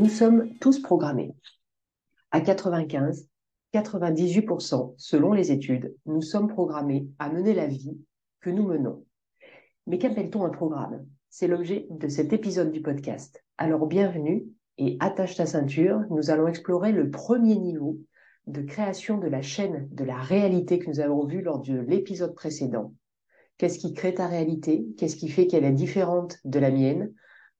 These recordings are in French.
Nous sommes tous programmés. À 95, 98%, selon les études, nous sommes programmés à mener la vie que nous menons. Mais qu'appelle-t-on un programme? C'est l'objet de cet épisode du podcast. Alors bienvenue et attache ta ceinture. Nous allons explorer le premier niveau de création de la chaîne de la réalité que nous avons vu lors de l'épisode précédent. Qu'est-ce qui crée ta réalité? Qu'est-ce qui fait qu'elle est différente de la mienne,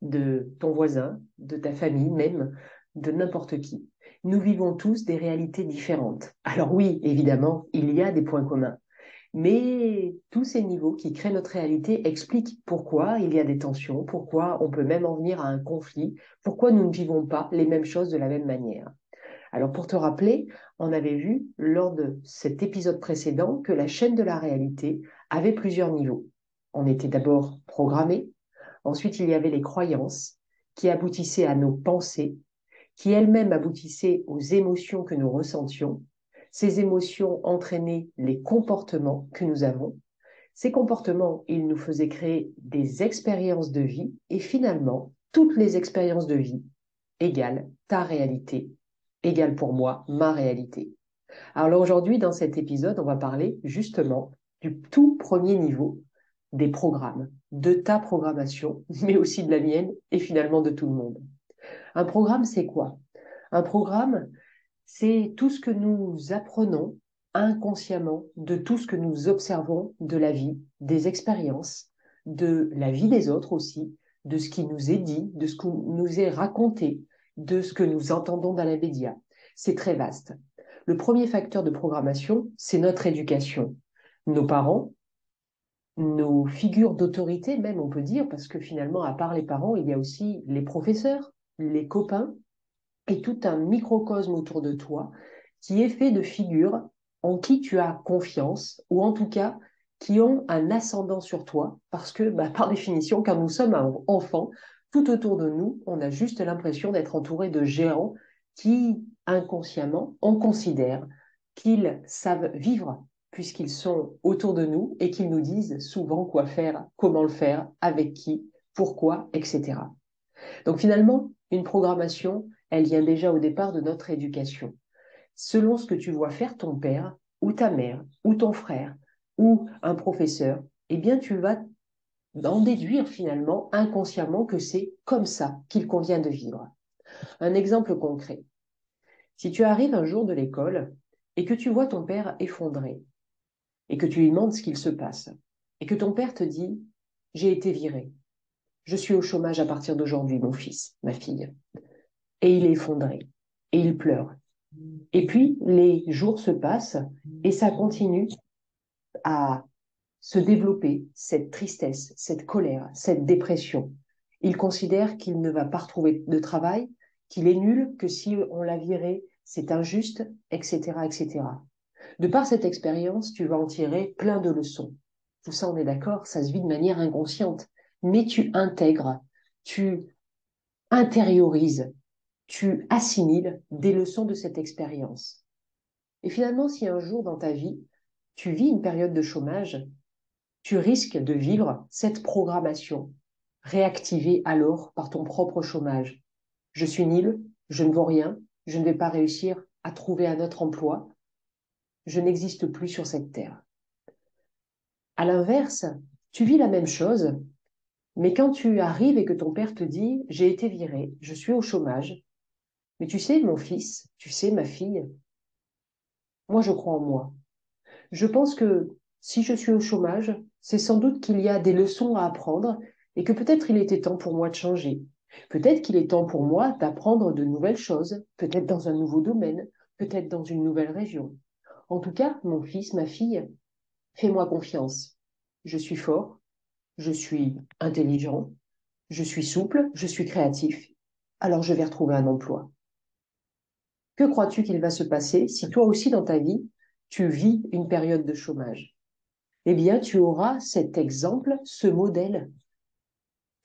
de ton voisin, de ta famille même, de n'importe qui Nous vivons tous des réalités différentes. Alors oui, évidemment, il y a des points communs. Mais tous ces niveaux qui créent notre réalité expliquent pourquoi il y a des tensions, pourquoi on peut même en venir à un conflit, pourquoi nous ne vivons pas les mêmes choses de la même manière. Alors pour te rappeler, on avait vu lors de cet épisode précédent que la chaîne de la réalité avait plusieurs niveaux. On était d'abord programmé, ensuite il y avait les croyances qui aboutissaient à nos pensées, qui elles-mêmes aboutissaient aux émotions que nous ressentions. Ces émotions entraînaient les comportements que nous avons. Ces comportements, ils nous faisaient créer des expériences de vie et finalement, toutes les expériences de vie égale ta réalité égale pour moi ma réalité. Alors aujourd'hui, dans cet épisode, on va parler justement du tout premier niveau des programmes, de ta programmation, mais aussi de la mienne et finalement de tout le monde. Un programme, c'est quoi? Un programme, c'est tout ce que nous apprenons inconsciemment de tout ce que nous observons de la vie, des expériences, de la vie des autres aussi, de ce qui nous est dit, de ce qui nous est raconté, de ce que nous entendons dans les médias. C'est très vaste. Le premier facteur de programmation, c'est notre éducation. Nos parents, nos figures d'autorité même, on peut dire, parce que finalement, à part les parents, il y a aussi les professeurs, les copains, et tout un microcosme autour de toi qui est fait de figures en qui tu as confiance, ou en tout cas qui ont un ascendant sur toi, parce que bah, par définition, quand nous sommes enfants, tout autour de nous, on a juste l'impression d'être entouré de géants qui, inconsciemment, on considère qu'ils savent vivre puisqu'ils sont autour de nous et qu'ils nous disent souvent quoi faire, comment le faire, avec qui, pourquoi, etc. Donc finalement, une programmation, elle vient déjà au départ de notre éducation. Selon ce que tu vois faire ton père ou ta mère ou ton frère ou un professeur, eh bien tu vas d'en déduire finalement inconsciemment que c'est comme ça qu'il convient de vivre. Un exemple concret. Si tu arrives un jour de l'école et que tu vois ton père effondré et que tu lui demandes ce qu'il se passe et que ton père te dit j'ai été viré, je suis au chômage à partir d'aujourd'hui, mon fils, ma fille, et il est effondré et il pleure. Et puis les jours se passent et ça continue à se développer cette tristesse, cette colère, cette dépression. Il considère qu'il ne va pas retrouver de travail, qu'il est nul, que si on l'a viré, c'est injuste, etc., etc. De par cette expérience, tu vas en tirer plein de leçons. Tout ça, on est d'accord, ça se vit de manière inconsciente, mais tu intègres, tu intériorises, tu assimiles des leçons de cette expérience. Et finalement, si un jour dans ta vie, tu vis une période de chômage, tu risques de vivre cette programmation, réactivée alors par ton propre chômage. Je suis nul, je ne vaux rien, je ne vais pas réussir à trouver un autre emploi, je n'existe plus sur cette terre. À l'inverse, tu vis la même chose, mais quand tu arrives et que ton père te dit j'ai été viré, je suis au chômage, mais tu sais, mon fils, tu sais, ma fille, moi je crois en moi. Je pense que si je suis au chômage, c'est sans doute qu'il y a des leçons à apprendre et que peut-être il était temps pour moi de changer. Peut-être qu'il est temps pour moi d'apprendre de nouvelles choses, peut-être dans un nouveau domaine, peut-être dans une nouvelle région. En tout cas, mon fils, ma fille, fais-moi confiance. Je suis fort, je suis intelligent, je suis souple, je suis créatif. Alors je vais retrouver un emploi. Que crois-tu qu'il va se passer si toi aussi dans ta vie, tu vis une période de chômage? Eh bien, tu auras cet exemple, ce modèle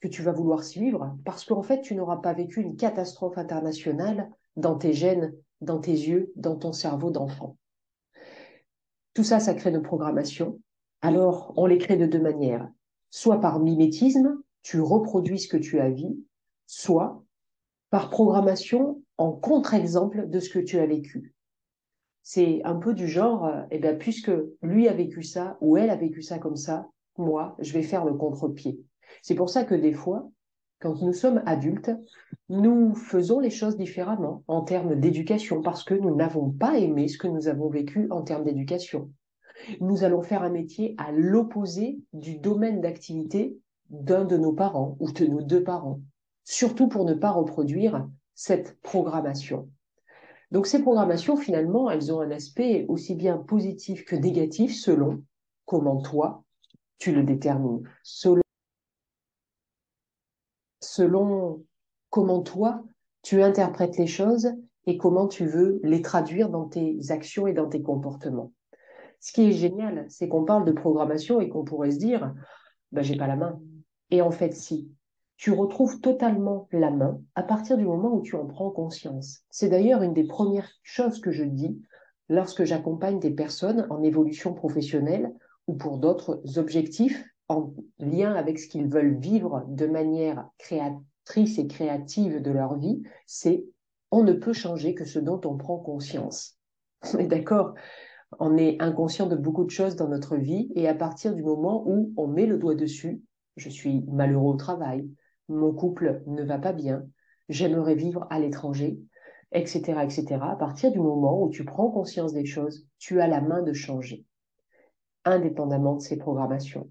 que tu vas vouloir suivre, parce qu'en fait, tu n'auras pas vécu une catastrophe internationale dans tes gènes, dans tes yeux, dans ton cerveau d'enfant. Tout ça, ça crée nos programmations. Alors, on les crée de deux manières. Soit par mimétisme, tu reproduis ce que tu as vu, soit par programmation en contre-exemple de ce que tu as vécu. C'est un peu du genre, euh, eh bien, puisque lui a vécu ça ou elle a vécu ça comme ça, moi, je vais faire le contre-pied. C'est pour ça que des fois, quand nous sommes adultes, nous faisons les choses différemment en termes d'éducation parce que nous n'avons pas aimé ce que nous avons vécu en termes d'éducation. Nous allons faire un métier à l'opposé du domaine d'activité d'un de nos parents ou de nos deux parents, surtout pour ne pas reproduire cette programmation. Donc ces programmations, finalement, elles ont un aspect aussi bien positif que négatif selon comment toi, tu le détermines, selon comment toi, tu interprètes les choses et comment tu veux les traduire dans tes actions et dans tes comportements. Ce qui est génial, c'est qu'on parle de programmation et qu'on pourrait se dire, ben, j'ai pas la main. Et en fait, si. Tu retrouves totalement la main à partir du moment où tu en prends conscience. C'est d'ailleurs une des premières choses que je dis lorsque j'accompagne des personnes en évolution professionnelle ou pour d'autres objectifs en lien avec ce qu'ils veulent vivre de manière créatrice et créative de leur vie, c'est on ne peut changer que ce dont on prend conscience. On est d'accord? On est inconscient de beaucoup de choses dans notre vie et à partir du moment où on met le doigt dessus, je suis malheureux au travail, mon couple ne va pas bien, j'aimerais vivre à l'étranger, etc., etc. À partir du moment où tu prends conscience des choses, tu as la main de changer, indépendamment de ces programmations.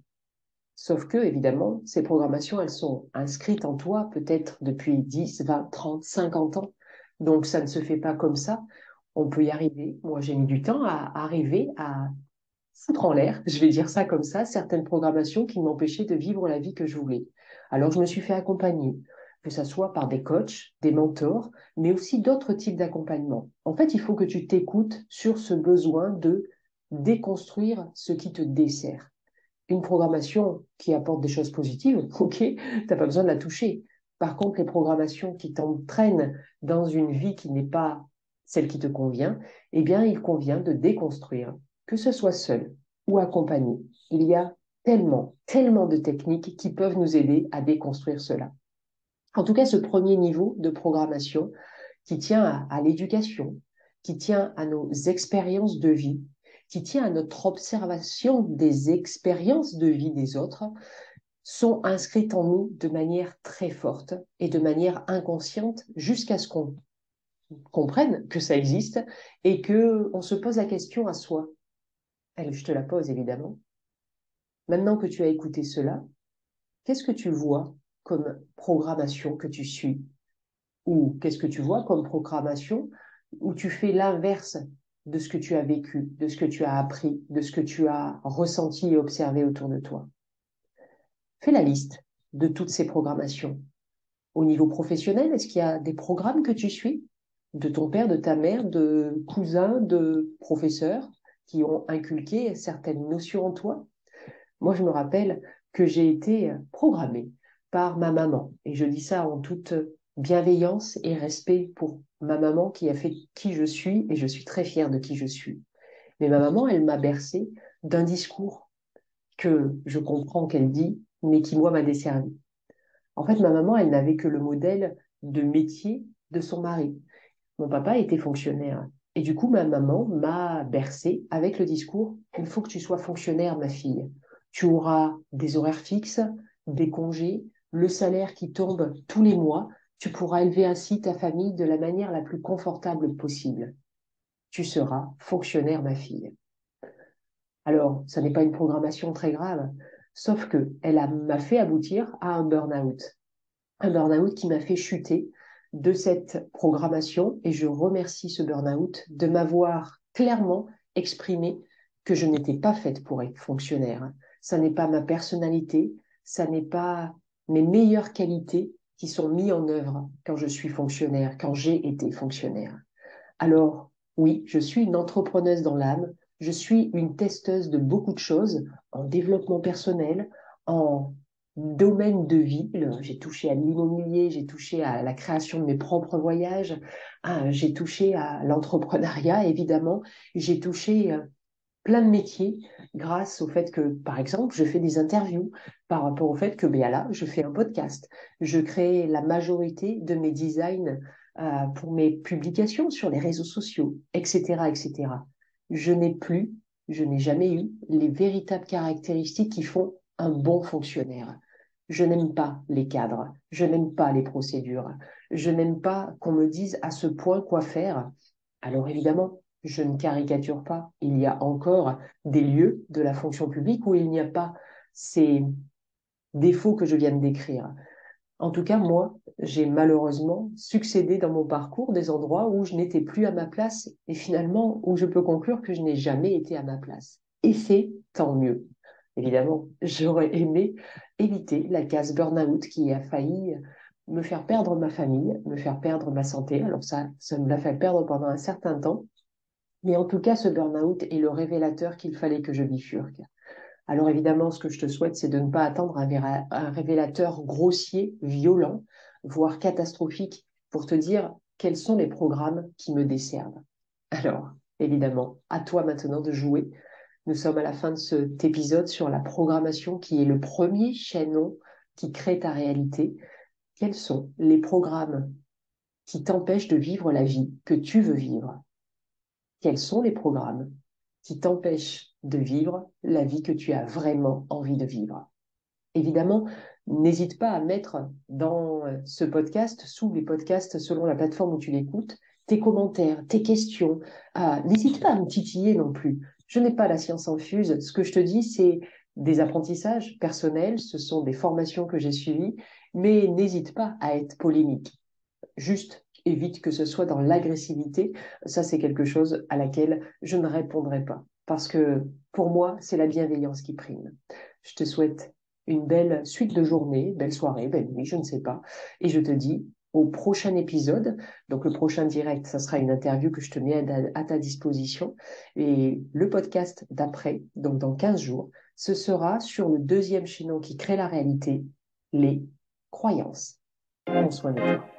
Sauf que, évidemment, ces programmations, elles sont inscrites en toi peut-être depuis 10, 20, 30, 50 ans. Donc, ça ne se fait pas comme ça. On peut y arriver. Moi, j'ai mis du temps à arriver à foutre en l'air, je vais dire ça comme ça, certaines programmations qui m'empêchaient de vivre la vie que je voulais. Alors, je me suis fait accompagner, que ce soit par des coachs, des mentors, mais aussi d'autres types d'accompagnement. En fait, il faut que tu t'écoutes sur ce besoin de déconstruire ce qui te dessert une programmation qui apporte des choses positives, ok, t'as pas besoin de la toucher. Par contre, les programmations qui t'entraînent dans une vie qui n'est pas celle qui te convient, eh bien, il convient de déconstruire, que ce soit seul ou accompagné. Il y a tellement, tellement de techniques qui peuvent nous aider à déconstruire cela. En tout cas, ce premier niveau de programmation qui tient à l'éducation, qui tient à nos expériences de vie, qui tient à notre observation des expériences de vie des autres, sont inscrites en nous de manière très forte et de manière inconsciente jusqu'à ce qu'on comprenne que ça existe et que on se pose la question à soi. Je te la pose évidemment. Maintenant que tu as écouté cela, qu'est-ce que tu vois comme programmation que tu suis? Ou qu'est-ce que tu vois comme programmation où tu fais l'inverse de ce que tu as vécu, de ce que tu as appris, de ce que tu as ressenti et observé autour de toi. Fais la liste de toutes ces programmations. Au niveau professionnel, est-ce qu'il y a des programmes que tu suis? De ton père, de ta mère, de cousins, de professeurs qui ont inculqué certaines notions en toi? Moi, je me rappelle que j'ai été programmée par ma maman, et je dis ça en toute bienveillance et respect pour ma maman qui a fait qui je suis et je suis très fière de qui je suis. Mais ma maman, elle m'a bercé d'un discours que je comprends qu'elle dit, mais qui moi m'a desservi. En fait, ma maman, elle n'avait que le modèle de métier de son mari. Mon papa était fonctionnaire. Et du coup, ma maman m'a bercé avec le discours, il faut que tu sois fonctionnaire, ma fille. Tu auras des horaires fixes, des congés, le salaire qui tombe tous les mois, tu pourras élever ainsi ta famille de la manière la plus confortable possible. Tu seras fonctionnaire, ma fille. Alors, ça n'est pas une programmation très grave, sauf que elle m'a fait aboutir à un burn-out. Un burn-out qui m'a fait chuter de cette programmation et je remercie ce burn-out de m'avoir clairement exprimé que je n'étais pas faite pour être fonctionnaire. Ça n'est pas ma personnalité, ça n'est pas mes meilleures qualités qui sont mis en œuvre quand je suis fonctionnaire, quand j'ai été fonctionnaire. Alors, oui, je suis une entrepreneuse dans l'âme, je suis une testeuse de beaucoup de choses en développement personnel, en domaine de vie. J'ai touché à l'immobilier, j'ai touché à la création de mes propres voyages, hein, j'ai touché à l'entrepreneuriat, évidemment, j'ai touché euh, plein de métiers grâce au fait que, par exemple, je fais des interviews, par rapport au fait que, ben là, je fais un podcast. Je crée la majorité de mes designs euh, pour mes publications sur les réseaux sociaux, etc., etc. Je n'ai plus, je n'ai jamais eu les véritables caractéristiques qui font un bon fonctionnaire. Je n'aime pas les cadres, je n'aime pas les procédures, je n'aime pas qu'on me dise à ce point quoi faire. Alors évidemment, je ne caricature pas. Il y a encore des lieux de la fonction publique où il n'y a pas ces défauts que je viens de décrire. En tout cas, moi, j'ai malheureusement succédé dans mon parcours des endroits où je n'étais plus à ma place et finalement où je peux conclure que je n'ai jamais été à ma place. Et c'est tant mieux. Évidemment, j'aurais aimé éviter la case burn-out qui a failli me faire perdre ma famille, me faire perdre ma santé. Alors ça, ça me l'a fait perdre pendant un certain temps. Mais en tout cas, ce burn-out est le révélateur qu'il fallait que je bifurque. Alors évidemment, ce que je te souhaite, c'est de ne pas attendre un, révélateur grossier, violent, voire catastrophique, pour te dire quels sont les programmes qui me desservent. Alors, évidemment, à toi maintenant de jouer. Nous sommes à la fin de cet épisode sur la programmation qui est le premier chaînon qui crée ta réalité. Quels sont les programmes qui t'empêchent de vivre la vie que tu veux vivre? Quels sont les programmes qui t'empêchent de vivre la vie que tu as vraiment envie de vivre? Évidemment, n'hésite pas à mettre dans ce podcast, sous les podcasts selon la plateforme où tu l'écoutes, tes commentaires, tes questions. Ah, n'hésite pas à me titiller non plus. Je n'ai pas la science infuse. Ce que je te dis, c'est des apprentissages personnels, ce sont des formations que j'ai suivies, mais n'hésite pas à être polémique. Juste évite que ce soit dans l'agressivité. Ça, c'est quelque chose à laquelle je ne répondrai pas. Parce que pour moi, c'est la bienveillance qui prime. Je te souhaite une belle suite de journée, belle soirée, belle nuit, je ne sais pas. Et je te dis au prochain épisode. Donc le prochain direct, ça sera une interview que je te mets à, ta disposition. Et le podcast d'après, donc dans 15 jours, ce sera sur le deuxième chaînon qui crée la réalité, les croyances. Prends soin toi.